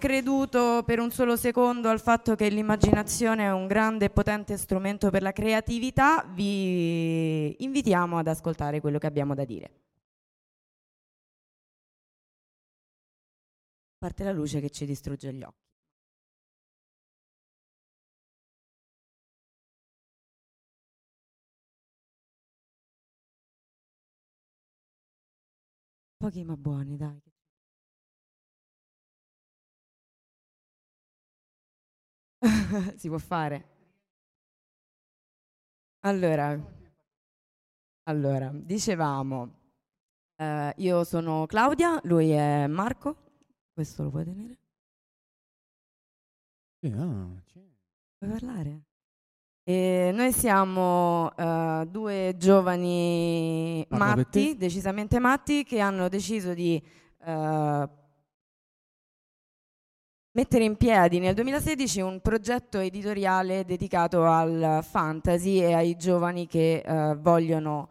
Creduto per un solo secondo al fatto che l'immaginazione è un grande e potente strumento per la creatività? Vi invitiamo ad ascoltare quello che abbiamo da dire. A parte la luce che ci distrugge gli occhi. Pochi ma buoni, dai. si può fare. Allora, allora dicevamo, eh, io sono Claudia, lui è Marco. Questo lo puoi tenere? Sì, ah, sì. Puoi parlare? E noi siamo eh, due giovani Parla matti, te. decisamente matti, che hanno deciso di eh, mettere in piedi nel 2016 un progetto editoriale dedicato al fantasy e ai giovani che eh, vogliono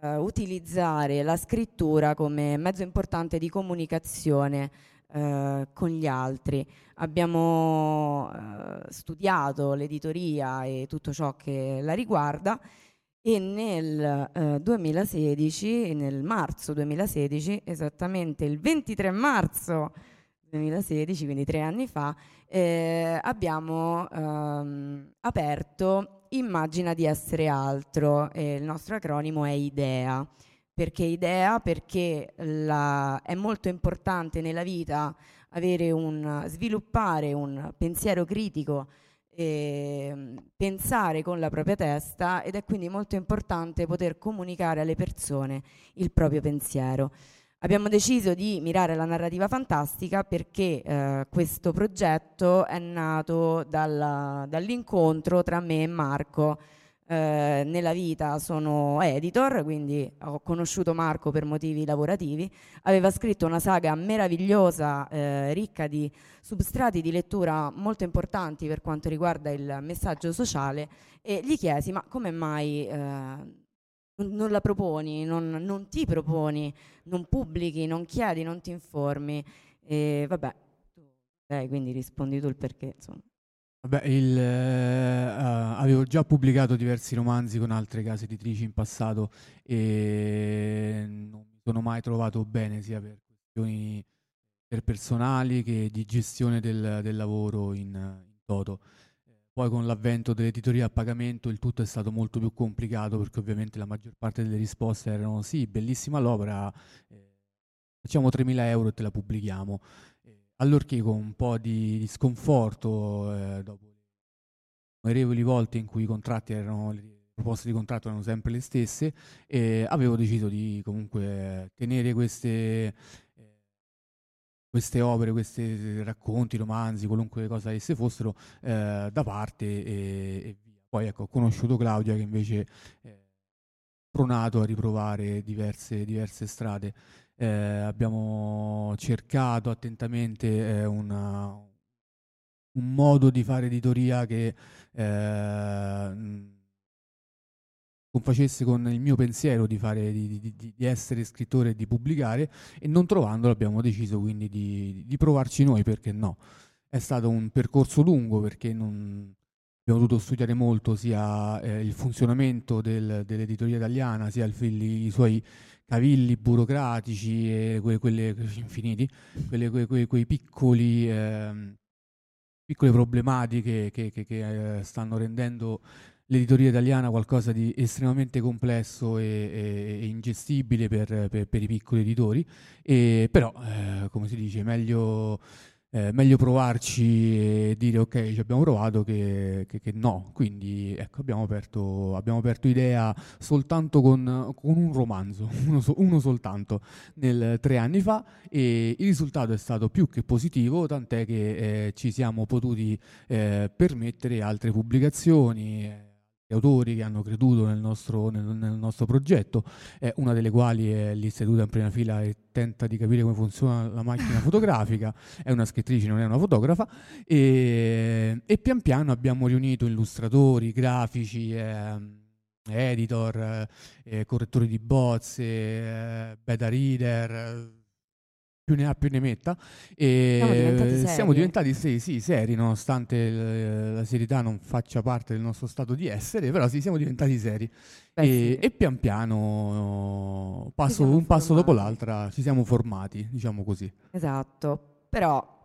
eh, utilizzare la scrittura come mezzo importante di comunicazione eh, con gli altri. Abbiamo eh, studiato l'editoria e tutto ciò che la riguarda e nel eh, 2016, nel marzo 2016, esattamente il 23 marzo 2016, quindi tre anni fa, eh, abbiamo ehm, aperto Immagina di essere altro, e il nostro acronimo è IDEA. perché idea, perché la, è molto importante nella vita un, sviluppare un pensiero critico pensare con la propria testa ed è quindi molto importante poter comunicare alle persone il proprio pensiero. Abbiamo deciso di mirare alla narrativa fantastica perché eh, questo progetto è nato dalla, dall'incontro tra me e Marco. Eh, nella vita sono editor, quindi ho conosciuto Marco per motivi lavorativi, aveva scritto una saga meravigliosa, eh, ricca di substrati di lettura molto importanti per quanto riguarda il messaggio sociale e gli chiesi ma come mai eh, non la proponi, non, non, ti proponi, non pubblichi, non chiedi, non ti informi e vabbè, eh, quindi rispondi tu il perché insomma. Vabbè, il, eh, uh, avevo già pubblicato diversi romanzi con altre case editrici in passato e non mi sono mai trovato bene sia per questioni per personali che di gestione del, del lavoro in, in, toto. Poi con l'avvento dell'editoria a pagamento il tutto è stato molto più complicato perché ovviamente la maggior parte delle risposte erano sì, bellissima l'opera, eh, facciamo 3.000 euro e te la pubblichiamo. Allorché con un po' di, di sconforto, eh, dopo innumerevoli volte in cui i contratti erano, le proposte di contratto erano sempre le stesse, eh, avevo deciso di comunque tenere queste, queste opere, questi racconti, romanzi, qualunque cosa esse fossero, eh, da parte e, e, via. Poi ecco, ho conosciuto Claudia che invece è pronato a riprovare diverse, diverse strade eh, abbiamo cercato attentamente eh, una, un modo di fare editoria che eh, confacesse con il mio pensiero di, fare, di, di, di, essere scrittore e di pubblicare e non trovandolo abbiamo deciso quindi di, di provarci noi perché no. È stato un percorso lungo perché non, abbiamo dovuto studiare molto sia eh, il funzionamento del, dell'editoria italiana sia il, i suoi cavilli burocratici e que, quelle infiniti, quelle, que, que, quei piccoli, eh, piccole problematiche che, che, che eh, stanno rendendo l'editoria italiana qualcosa di estremamente complesso e, e, e ingestibile per, per, per, i piccoli editori, e, però eh, come si dice, meglio eh, meglio provarci e dire ok ci abbiamo provato che, che, che no. Quindi ecco abbiamo aperto, abbiamo aperto idea soltanto con, con un romanzo uno, so, uno, soltanto nel tre anni fa e il risultato è stato più che positivo tant'è che eh, ci siamo potuti eh, permettere altre pubblicazioni eh, autori che hanno creduto nel nostro, nel, nel nostro progetto, eh, una delle quali è lì seduta in prima fila e tenta di capire come funziona la macchina fotografica, è una scrittrice, non è una fotografa, e, e pian piano abbiamo riunito illustratori, grafici, eh, editor, eh, correttori di bozze, eh, beta reader più ne ha più ne metta e siamo diventati seri, siamo diventati, sì, sì, seri nonostante la serietà non faccia parte del nostro stato di essere però sì siamo diventati seri Beh, e, sì. e, pian piano passo, un passo formati. dopo l'altra ci siamo formati diciamo così esatto però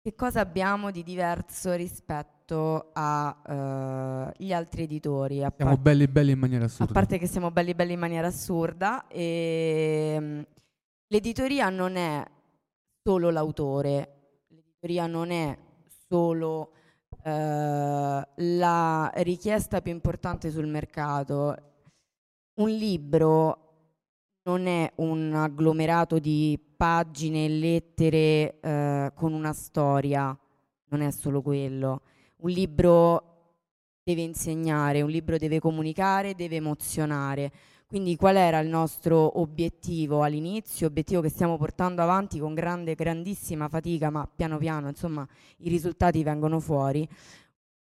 che cosa abbiamo di diverso rispetto agli uh, altri editori? Siamo par- belli belli in maniera assurda. A parte che siamo belli belli in maniera assurda e l'editoria non è solo l'autore, l'editoria non è solo eh, la richiesta più importante sul mercato. Un libro non è un agglomerato di pagine e lettere eh, con una storia, non è solo quello. Un libro deve insegnare, un libro deve comunicare, deve emozionare. Quindi qual era il nostro obiettivo all'inizio, obiettivo che stiamo portando avanti con grande, grandissima fatica, ma piano piano insomma i risultati vengono fuori.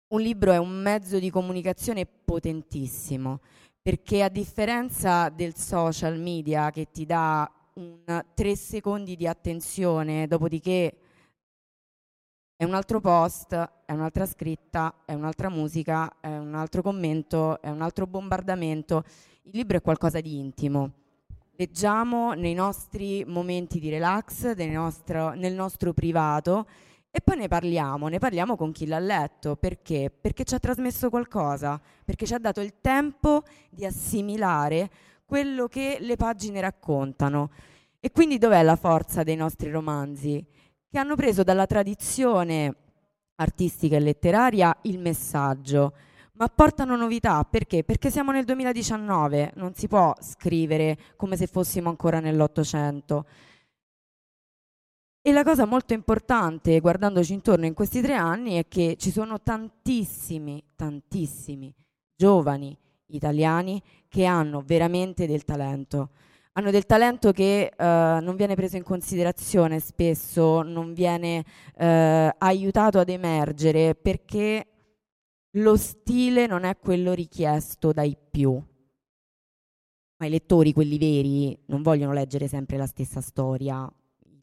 Un libro è un mezzo di comunicazione potentissimo, perché a differenza del social media che ti dà un tre secondi di attenzione, dopodiché è un altro post, è un'altra scritta, è un'altra musica, è un altro commento, è un altro bombardamento il libro è qualcosa di intimo. Leggiamo nei nostri momenti di relax, nostro, nel nostro privato e poi ne parliamo, ne parliamo con chi l'ha letto. Perché? Perché ci ha trasmesso qualcosa, perché ci ha dato il tempo di assimilare quello che le pagine raccontano. E quindi dov'è la forza dei nostri romanzi? Che hanno preso dalla tradizione artistica e letteraria il messaggio, ma portano novità perché? Perché siamo nel 2019, non si può scrivere come se fossimo ancora nell'Ottocento. E la cosa molto importante, guardandoci intorno in questi tre anni, è che ci sono tantissimi, tantissimi giovani italiani che hanno veramente del talento. Hanno del talento che uh, non viene preso in considerazione spesso, non viene uh, aiutato ad emergere perché lo stile non è quello richiesto dai più. Ma i lettori, quelli veri, non vogliono leggere sempre la stessa storia,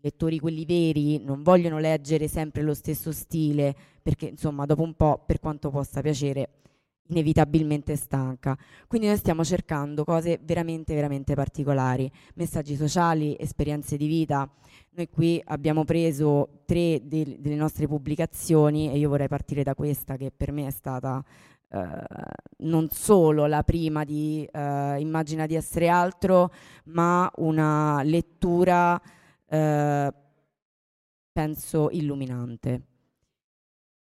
lettori quelli veri non vogliono leggere sempre lo stesso stile perché insomma dopo un po' per quanto possa piacere inevitabilmente stanca quindi noi stiamo cercando cose veramente veramente particolari messaggi sociali esperienze di vita noi qui abbiamo preso tre de- delle nostre pubblicazioni e io vorrei partire da questa che per me è stata Uh, non solo la prima di uh, Immagina di essere altro, ma una lettura eh, penso illuminante.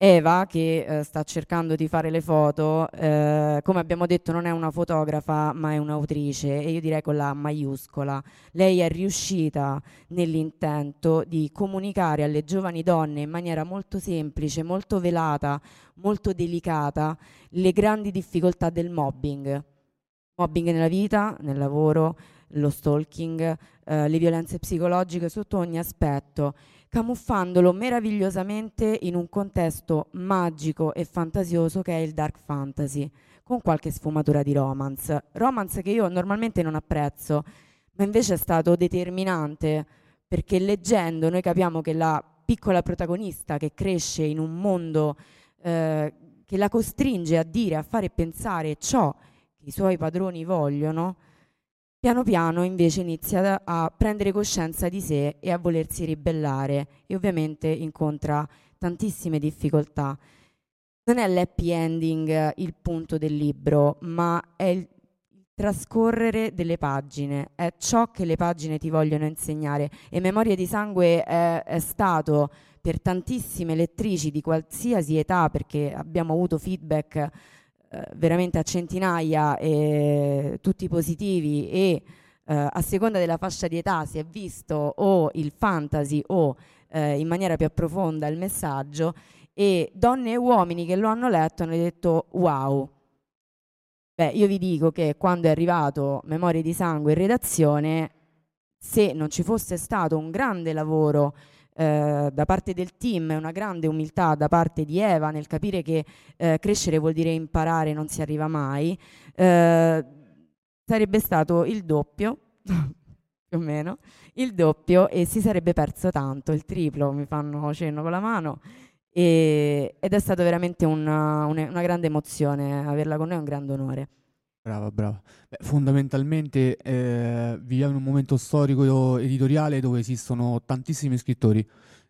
Eva, che eh, sta cercando di fare le foto, eh, come abbiamo detto non è una fotografa ma è un'autrice e io direi con la maiuscola. Lei è riuscita nell'intento di comunicare alle giovani donne in maniera molto semplice, molto velata, molto delicata le grandi difficoltà del mobbing. Mobbing nella vita, nel lavoro, lo stalking, eh, le violenze psicologiche sotto ogni aspetto, camuffandolo meravigliosamente in un contesto magico e fantasioso che è il dark fantasy, con qualche sfumatura di romance. Romance che io normalmente non apprezzo, ma invece è stato determinante perché leggendo noi capiamo che la piccola protagonista che cresce in un mondo eh, che la costringe a dire, a fare e pensare ciò che i suoi padroni vogliono, piano piano invece inizia a prendere coscienza di sé e a volersi ribellare e ovviamente incontra tantissime difficoltà. Non è l'happy ending il punto del libro, ma è il trascorrere delle pagine, è ciò che le pagine ti vogliono insegnare e Memoria di sangue è, è stato per tantissime lettrici di qualsiasi età, perché abbiamo avuto feedback eh, veramente a centinaia, e, tutti positivi e eh, a seconda della fascia di età si è visto o il fantasy o eh, in maniera più profonda il messaggio e donne e uomini che lo hanno letto hanno detto wow. Beh, io vi dico che quando è arrivato Memorie di sangue in redazione, se non ci fosse stato un grande lavoro eh, da parte del team una grande umiltà da parte di Eva nel capire che eh, crescere vuol dire imparare, non si arriva mai, eh, sarebbe stato il doppio, più o meno, il doppio e si sarebbe perso tanto, il triplo, mi fanno cenno con la mano. E, ed è stato veramente una, una, una grande emozione averla con noi, è un grande onore. Brava, brava. Beh, fondamentalmente eh, viviamo in un momento storico editoriale dove esistono tantissimi scrittori,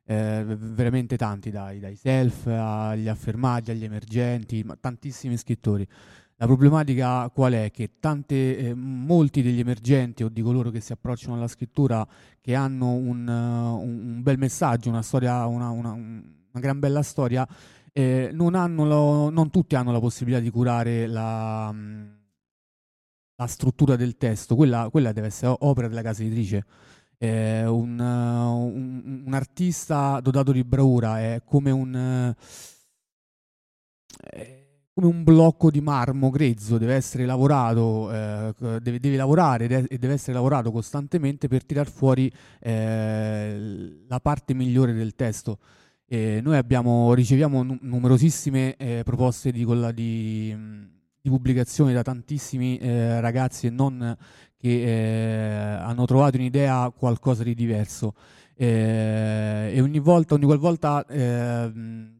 eh, veramente tanti, dai, dai self agli affermati, agli emergenti, ma tantissimi scrittori. La problematica qual è? Che tante, eh, molti degli emergenti o di coloro che si approcciano alla scrittura, che hanno un, uh, un bel messaggio, una storia, una, una, una gran bella storia, eh, non, lo, non, tutti hanno la possibilità di curare la la struttura del testo, quella, quella deve essere opera della casa editrice. Eh, un, un, un, artista dotato di bravura è come un, eh, come un blocco di marmo grezzo, deve essere lavorato, eh, deve, deve, lavorare e deve essere lavorato costantemente per tirar fuori eh, la parte migliore del testo. noi abbiamo, riceviamo numerosissime eh, proposte di, di di pubblicazioni da tantissimi eh, ragazzi e non che eh, hanno trovato in idea qualcosa di diverso. Eh, e ogni volta, ogni qualvolta eh,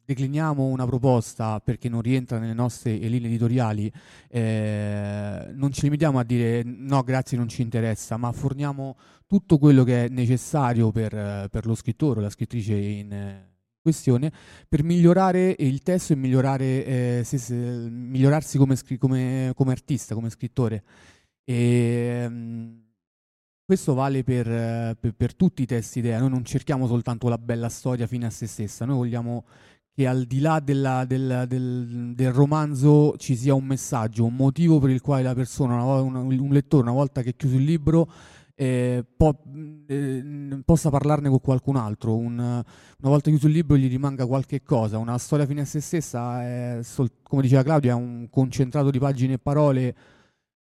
decliniamo una proposta perché non rientra nelle nostre linee editoriali, eh, non ci limitiamo a dire no, grazie, non ci interessa, ma forniamo tutto quello che è necessario per, per lo scrittore o la scrittrice in questione per migliorare il testo e migliorare, eh, se, se, migliorarsi come, come, come, artista, come scrittore. E, um, questo vale per, per, per, tutti i testi idea, noi non cerchiamo soltanto la bella storia fine a se stessa, noi vogliamo che al di là della, del, del, del, romanzo ci sia un messaggio, un motivo per il quale la persona, una, un lettore, una volta che è chiuso il libro, eh, po- eh, possa parlarne con qualcun altro. Un, una volta chiuso il libro gli rimanga qualche cosa. Una storia fine a se stessa, sol- come diceva Claudia, è un concentrato di pagine e parole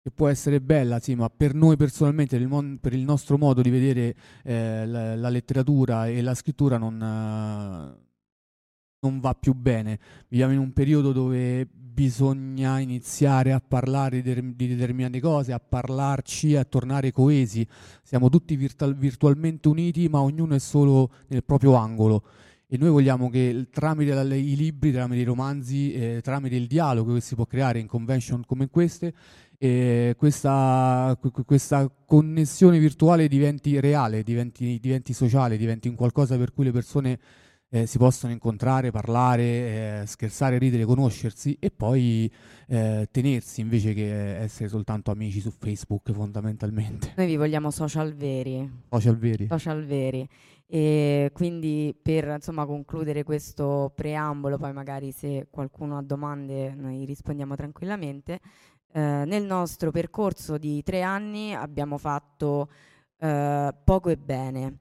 che può essere bella, sì, ma per noi personalmente, per il, mon- per il nostro modo di vedere eh, la-, la, letteratura e la scrittura non non va più bene. Viviamo in un periodo dove bisogna iniziare a parlare di, determinate cose, a parlarci, a tornare coesi. Siamo tutti virtual, virtualmente uniti, ma ognuno è solo nel proprio angolo. E noi vogliamo che tramite i libri, tramite i romanzi, eh, tramite il dialogo che si può creare in convention come queste, eh, questa, questa, connessione virtuale diventi reale, diventi, diventi sociale, diventi un qualcosa per cui le persone eh, si possono incontrare, parlare, eh, scherzare, ridere, conoscersi e poi eh, tenersi invece che essere soltanto amici su Facebook fondamentalmente. Noi vi vogliamo social veri. Social veri. Social veri. E quindi per insomma, concludere questo preambolo, poi magari se qualcuno ha domande noi rispondiamo tranquillamente. Eh, nel nostro percorso di tre anni abbiamo fatto eh, poco e bene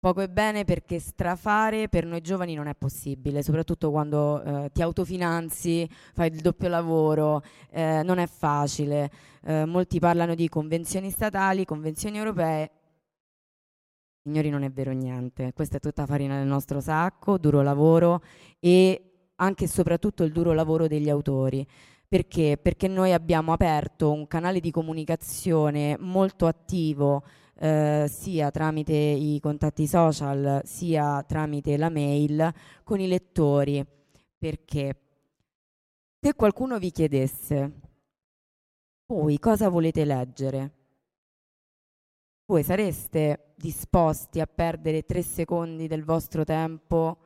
Poco e bene perché strafare per noi giovani non è possibile, soprattutto quando eh, ti autofinanzi, fai il doppio lavoro, eh, non è facile. Eh, molti parlano di convenzioni statali, convenzioni europee. Signori, non è vero niente. Questa è tutta farina del nostro sacco, duro lavoro e anche e soprattutto il duro lavoro degli autori. Perché? Perché noi abbiamo aperto un canale di comunicazione molto attivo eh, sia tramite i contatti social sia tramite la mail con i lettori. Perché se qualcuno vi chiedesse voi cosa volete leggere, voi sareste disposti a perdere tre secondi del vostro tempo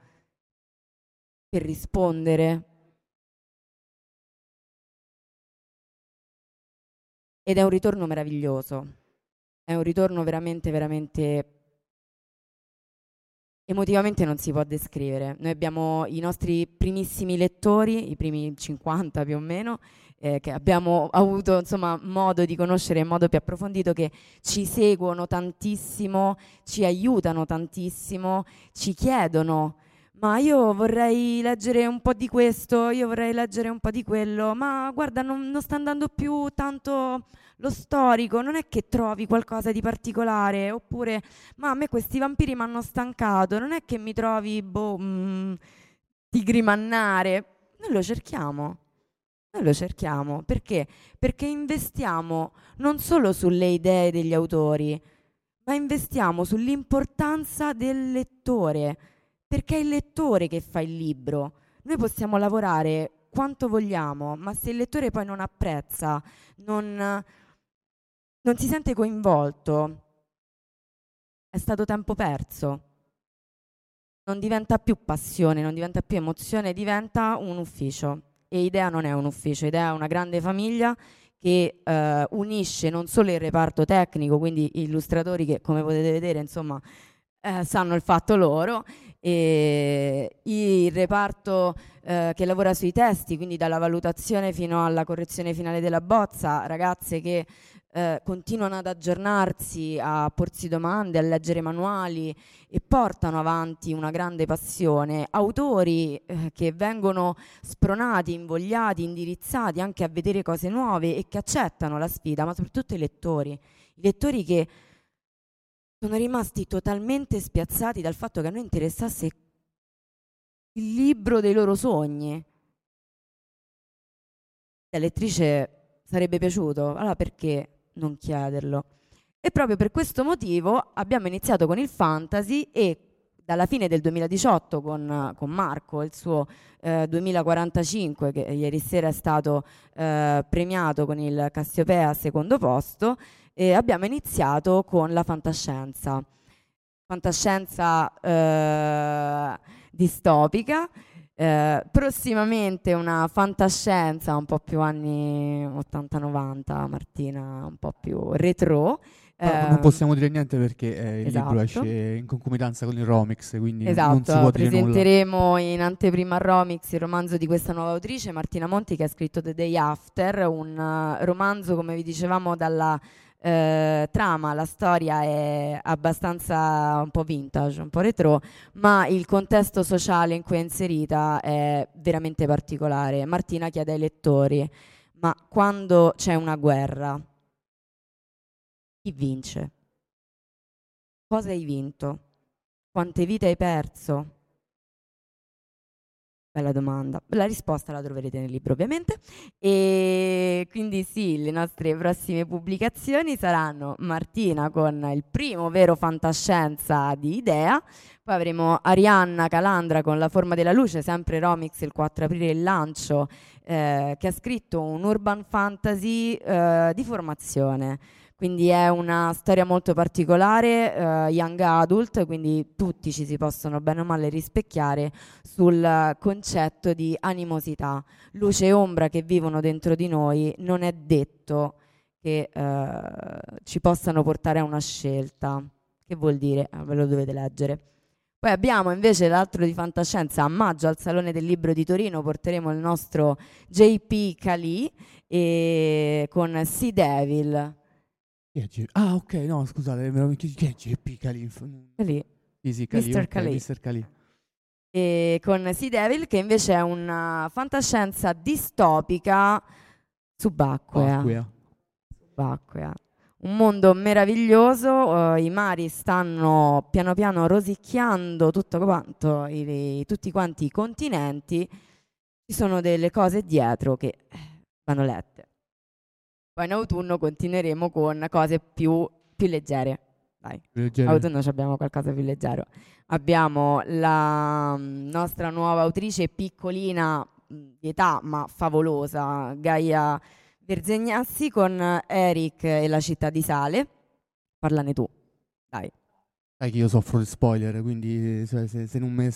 per rispondere? Ed è un ritorno meraviglioso è un ritorno veramente, veramente emotivamente non si può descrivere. Noi abbiamo i nostri primissimi lettori, i primi 50 più o meno, eh, che abbiamo avuto insomma, modo di conoscere in modo più approfondito, che ci seguono tantissimo, ci aiutano tantissimo, ci chiedono ma io vorrei leggere un po' di questo, io vorrei leggere un po' di quello, ma guarda, non, non sta andando più tanto lo storico, non è che trovi qualcosa di particolare, oppure, ma a me questi vampiri mi hanno stancato, non è che mi trovi, boh, mm, tigri mannare. Noi lo cerchiamo. Noi lo cerchiamo perché? Perché investiamo non solo sulle idee degli autori, ma investiamo sull'importanza del lettore perché è il lettore che fa il libro. Noi possiamo lavorare quanto vogliamo, ma se il lettore poi non apprezza, non, non si sente coinvolto, è stato tempo perso. Non diventa più passione, non diventa più emozione, diventa un ufficio. E Idea non è un ufficio, Idea è una grande famiglia che eh, unisce non solo il reparto tecnico, quindi illustratori che come potete vedere insomma eh, sanno il fatto loro, e il reparto eh, che lavora sui testi, quindi dalla valutazione fino alla correzione finale della bozza, ragazze che eh, continuano ad aggiornarsi, a porsi domande, a leggere manuali e portano avanti una grande passione, autori eh, che vengono spronati, invogliati, indirizzati anche a vedere cose nuove e che accettano la sfida, ma soprattutto i lettori, i lettori che sono rimasti totalmente spiazzati dal fatto che a noi interessasse il libro dei loro sogni. La lettrice sarebbe piaciuto, allora perché non chiederlo? E proprio per questo motivo abbiamo iniziato con il fantasy e dalla fine del 2018 con, con Marco, il suo eh, 2045, che ieri sera è stato eh, premiato con il Cassiopea a secondo posto, e abbiamo iniziato con la fantascienza, fantascienza eh, distopica Eh, prossimamente una fantascienza un po' più anni 80-90, Martina, un po' più retro. Eh, non possiamo dire niente perché eh, il esatto. libro esce in concomitanza con il Romix, quindi esatto, non si può dire presenteremo in anteprima Romix il romanzo di questa nuova autrice, Martina Monti, che ha scritto The Day After, un uh, romanzo, come vi dicevamo, dalla eh, trama, la storia è abbastanza un po' vintage, un po' retro, ma il contesto sociale in cui è inserita è veramente particolare. Martina chiede ai lettori, ma quando c'è una guerra, chi vince? Cosa hai vinto? Quante vite hai perso? Bella domanda. La risposta la troverete nel libro ovviamente. E quindi sì, le nostre prossime pubblicazioni saranno Martina con il primo vero fantascienza di Idea, poi avremo Arianna Calandra con La forma della luce, sempre Romix il 4 aprile il lancio, eh, che ha scritto un urban fantasy eh, di formazione quindi è una storia molto particolare, uh, young adult, quindi tutti ci si possono bene o male rispecchiare sul concetto di animosità. Luce e ombra che vivono dentro di noi non è detto che uh, ci possano portare a una scelta. Che vuol dire? Ah, ve lo dovete leggere. Poi abbiamo invece l'altro di fantascienza, a maggio al Salone del Libro di Torino porteremo il nostro JP Cali con Sea Devil Ah, ok, no, scusate, me chi è JP Calif? Lì. Sì, sì, Mr. Cali. E con Sea Devil, che invece è una fantascienza distopica subacquea. Acquea. Subacquea. Un mondo meraviglioso, uh, i mari stanno piano piano rosicchiando tutto quanto, i, tutti quanti i continenti, ci sono delle cose dietro che vanno lette. Poi in autunno continueremo con cose più, più leggere. Dai, leggere. autunno abbiamo qualcosa più leggero. Abbiamo la mm, nostra nuova autrice piccolina mm, di età ma favolosa, Gaia Verzegnassi con Eric e la città di Sale. Parlane tu, dai. Sai che io soffro di spoiler, quindi se, se, se non mi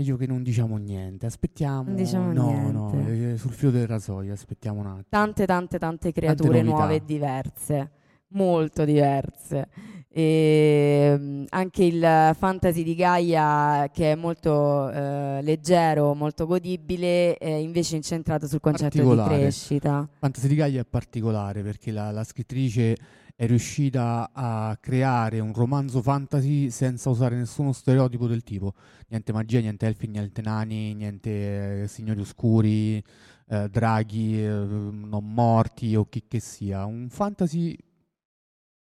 Meglio che non diciamo niente, aspettiamo. Non diciamo no, niente. no, eh, sul filo del rasoio, aspettiamo un attimo. Tante, tante, tante creature tante nuove e diverse, molto diverse. E mm, anche il fantasy di Gaia, che è molto eh, leggero, molto godibile, è invece incentrato sul concetto di crescita. Fantasy di Gaia è particolare perché la, la scrittrice è riuscita a creare un romanzo fantasy senza usare nessuno stereotipo del tipo. Niente magia, niente elfi, niente nani, niente eh, signori oscuri, eh, draghi eh, non morti o chi che sia. Un fantasy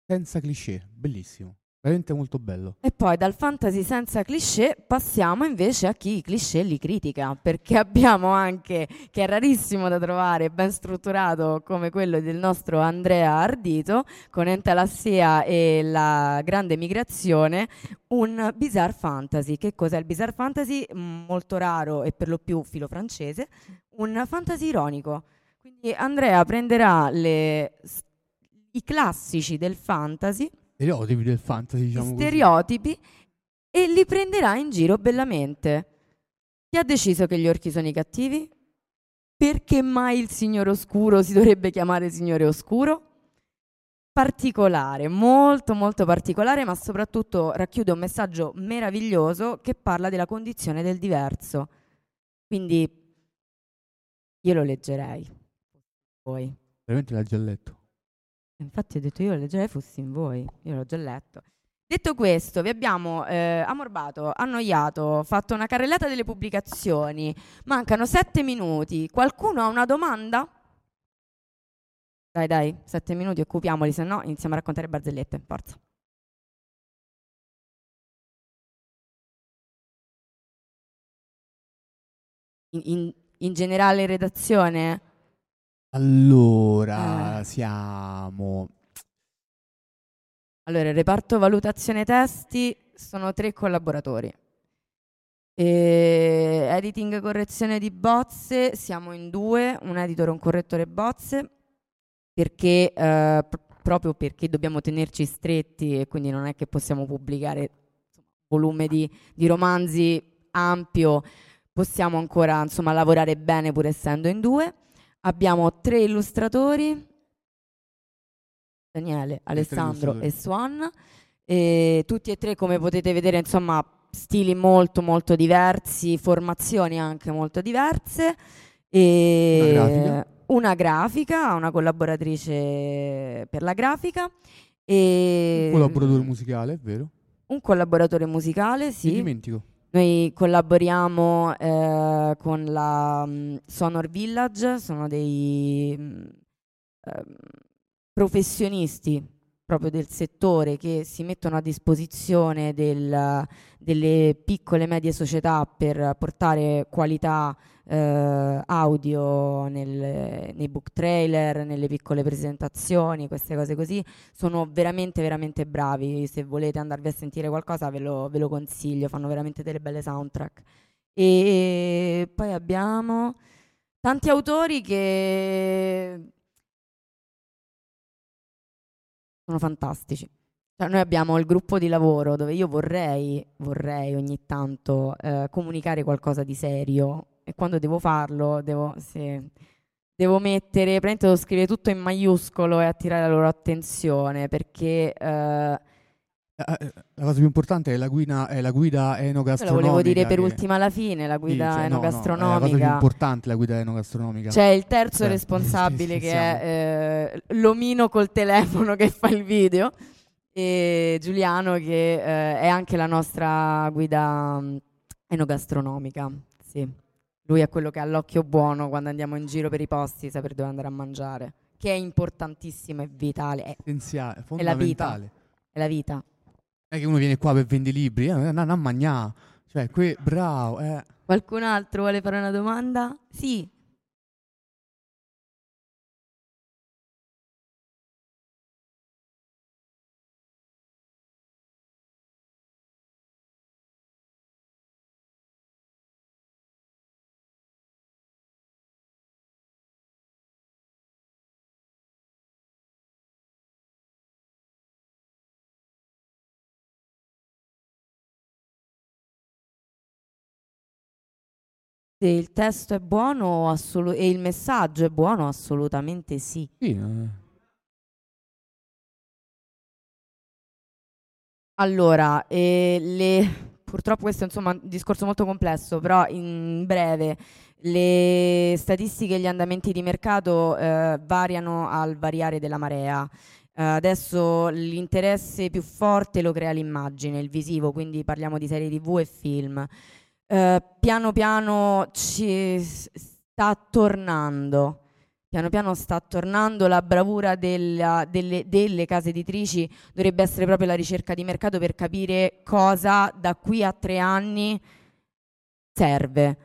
senza cliché, bellissimo. Veramente molto bello. E poi dal fantasy senza cliché passiamo invece a chi i cliché li critica, perché abbiamo anche, che è rarissimo da trovare, ben strutturato come quello del nostro Andrea Ardito, con Entalassia e la grande migrazione, un bizarre fantasy. Che cos'è il bizarre fantasy? Molto raro e per lo più filo francese, un fantasy ironico. Quindi Andrea prenderà le, i classici del fantasy stereotipi del fantasy, diciamo stereotipi e li prenderà in giro bellamente. Chi ha deciso che gli orchi sono i cattivi? Perché mai il Signore Oscuro si dovrebbe chiamare Signore Oscuro? Particolare, molto molto particolare, ma soprattutto racchiude un messaggio meraviglioso che parla della condizione del diverso. Quindi io lo leggerei. Voi. Veramente l'ha già letto. Infatti ho detto io lo leggerei fossi in voi, io l'ho già letto. Detto questo, vi abbiamo eh, ammorbato, annoiato, fatto una carrellata delle pubblicazioni. Mancano sette minuti. Qualcuno ha una domanda? Dai, dai, sette minuti, occupiamoli, se no iniziamo a raccontare barzellette. Forza. In, in, in generale redazione? Allora, eh. siamo... Allora, il reparto valutazione testi sono tre collaboratori. E editing correzione di bozze, siamo in due, un editor e un correttore bozze, perché, eh, pr- proprio perché dobbiamo tenerci stretti e quindi non è che possiamo pubblicare insomma, volume di, di romanzi ampio possiamo ancora insomma, lavorare bene pur essendo in due. Abbiamo tre illustratori, Daniele, Alessandro e Swan, e tutti e tre come potete vedere insomma stili molto molto diversi, formazioni anche molto diverse. E una grafica. una grafica, una collaboratrice per la grafica e Un collaboratore musicale, è vero? un collaboratore musicale, Mi sì. dimentico. Noi collaboriamo eh, con la mm, Sonor Village, sono dei ehm, professionisti proprio del settore che si mettono a disposizione del- delle piccole e medie società per portare qualità eh, audio nel- nei book trailer, nelle piccole presentazioni, queste cose così. Sono veramente, veramente bravi. Se volete andarvi a sentire qualcosa, ve lo, ve lo consiglio. Fanno veramente delle belle soundtrack. E poi abbiamo tanti autori che sono fantastici. Cioè, noi abbiamo il gruppo di lavoro dove io vorrei, vorrei ogni tanto eh, comunicare qualcosa di serio e quando devo farlo devo, sì, devo mettere, praticamente devo scrivere tutto in maiuscolo e attirare la loro attenzione perché eh, La cosa più importante è la guida, è la guida enogastronomica. volevo dire per che- ultima alla fine, la Sì, guida cioè, no, no, è la cosa più enogastronomica. importante la guida enogastronomica. C'è il terzo Cioè, responsabile sì, che siamo- è eh, l'omino col telefono che fa il video e Giuliano che eh, è anche la nostra guida mm, enogastronomica. Sì. Lui è quello che ha l'occhio buono quando andiamo in giro per i posti, sapere dove andare a mangiare, che è importantissimo e vitale, è, Essenziale, è la vita. è la vita. Non è che uno viene qua per vendere libri, eh, andiamo a mangiare. Cioè, que- bravo, eh. Qualcun altro vuole fare una domanda? Sì. Se il testo è buono assolu- e il messaggio è buono, assolutamente sì. Sì, eh. Allora, eh, le- purtroppo questo è insomma un discorso molto complesso, però in breve le statistiche e gli andamenti di mercato eh, variano al variare della marea. Eh, adesso l'interesse più forte lo crea l'immagine, il visivo, quindi parliamo di serie TV e film. Eh, piano piano ci sta tornando. Piano piano sta tornando la bravura della- delle, delle case editrici dovrebbe essere proprio la ricerca di mercato per capire cosa da qui a tre anni serve.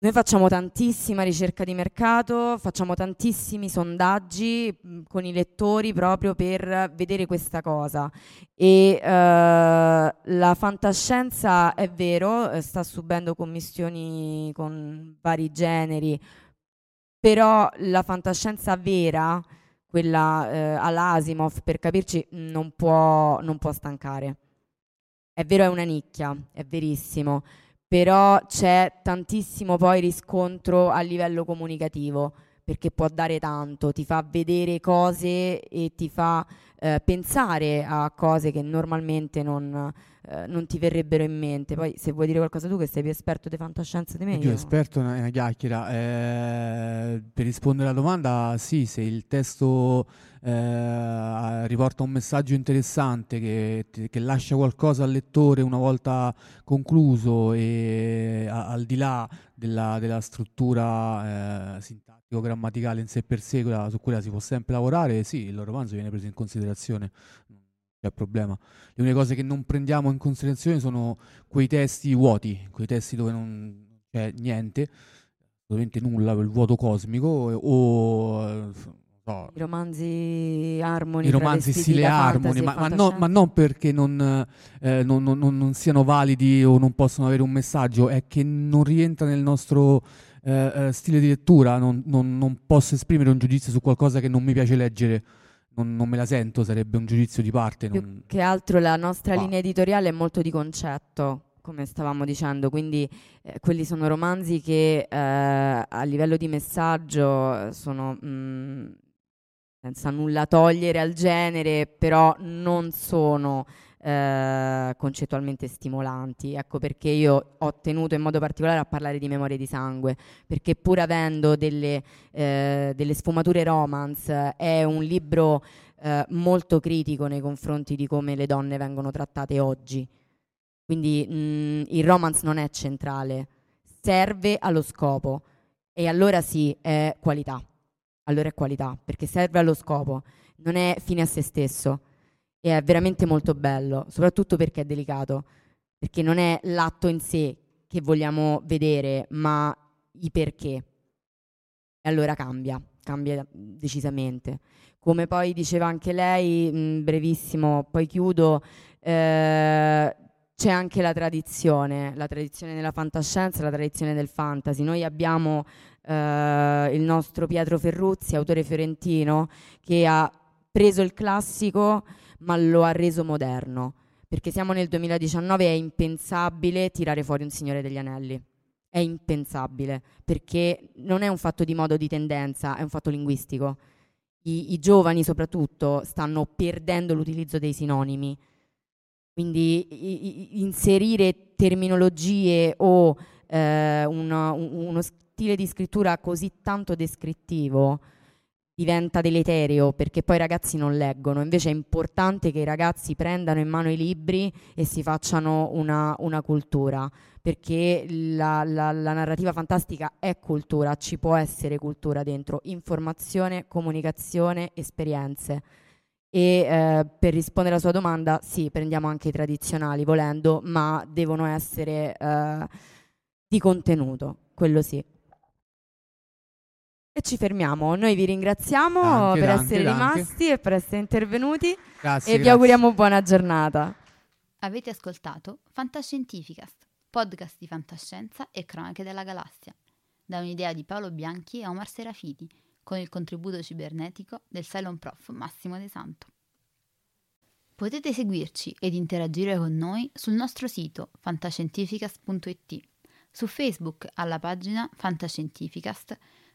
Noi facciamo tantissima ricerca di mercato, facciamo tantissimi sondaggi mh, con i lettori proprio per vedere questa cosa. E eh, la fantascienza è vero, eh, sta subendo commissioni con vari generi, però la fantascienza vera, quella eh, all'Asimov, per capirci, non può, non può stancare. È vero, è una nicchia, è verissimo, però c'è tantissimo poi riscontro a livello comunicativo, perché può dare tanto, ti fa vedere cose e ti fa eh, pensare a cose che normalmente non, eh, non ti verrebbero in mente. Poi se vuoi dire qualcosa tu che sei più esperto di fantascienza di me, Io esperto è una, una chiacchiera. Eh, per rispondere alla domanda, sì, se il testo eh, riporta un messaggio interessante che, che lascia qualcosa al lettore una volta concluso e a- al di là della, della struttura eh, sintattico-grammaticale in sé per sé, su quella si può sempre lavorare, sì, il romanzo viene preso in considerazione. C'è problema. Le uniche cose che non prendiamo in considerazione sono quei testi vuoti, quei testi dove non c'è niente, assolutamente nulla, quel vuoto cosmico, o so, I romanzi Harmony, i romanzi stile e ma, ma no- ma non perché non, eh, non- non- siano validi o non possono avere un messaggio, è che non rientra nel nostro eh, eh, stile di lettura, non, non- non posso esprimere un giudizio su qualcosa che non mi piace leggere, non, non me la sento, sarebbe un giudizio di parte. Più non- che altro la nostra Ma- linea editoriale è molto di concetto, come stavamo dicendo, quindi eh, quelli sono romanzi che eh, a livello di messaggio sono mh, mm, senza nulla togliere al genere, però non sono eh, concettualmente stimolanti. Ecco perché io ho tenuto in modo particolare a parlare di Memorie di sangue, perché pur avendo delle, eh, delle sfumature romance, è un libro eh, molto critico nei confronti di come le donne vengono trattate oggi. Quindi mh, mm, il romance non è centrale, serve allo scopo e allora sì è qualità. Allora è qualità, perché serve allo scopo, non è fine a se stesso e è veramente molto bello, soprattutto perché è delicato, perché non è l'atto in sé che vogliamo vedere, ma i perché. E allora cambia, cambia decisamente. Come poi diceva anche lei, mh, brevissimo, poi chiudo, eh, c'è anche la tradizione, la tradizione della fantascienza, la tradizione del fantasy. Noi abbiamo eh, il nostro Pietro Ferruzzi, autore fiorentino, che ha preso il classico ma lo ha reso moderno. Perché siamo nel 2019 e è impensabile tirare fuori un Signore degli Anelli. È impensabile, perché non è un fatto di modo di tendenza, è un fatto linguistico. I, i giovani soprattutto stanno perdendo l'utilizzo dei sinonimi. Quindi i, i, inserire terminologie o eh, una, un, uno stile di scrittura così tanto descrittivo diventa deleterio perché poi i ragazzi non leggono, invece è importante che i ragazzi prendano in mano i libri e si facciano una, una cultura, perché la, la, la, narrativa fantastica è cultura, ci può essere cultura dentro, informazione, comunicazione, esperienze. E eh, per rispondere alla sua domanda, sì, prendiamo anche i tradizionali volendo, ma devono essere eh, di contenuto, quello sì. E ci fermiamo. Noi vi ringraziamo Danke, per danke, essere danke. rimasti e per essere intervenuti Grazie. e vi grazie. auguriamo buona giornata. Avete ascoltato Fantascientificast, podcast di fantascienza e cronache della galassia, da un'idea di Paolo Bianchi e Omar Serafiti, con il contributo cibernetico del Cylon Prof Massimo De Santo. Potete seguirci ed interagire con noi sul nostro sito fantascientificast.it, su Facebook alla pagina Fantascientificast,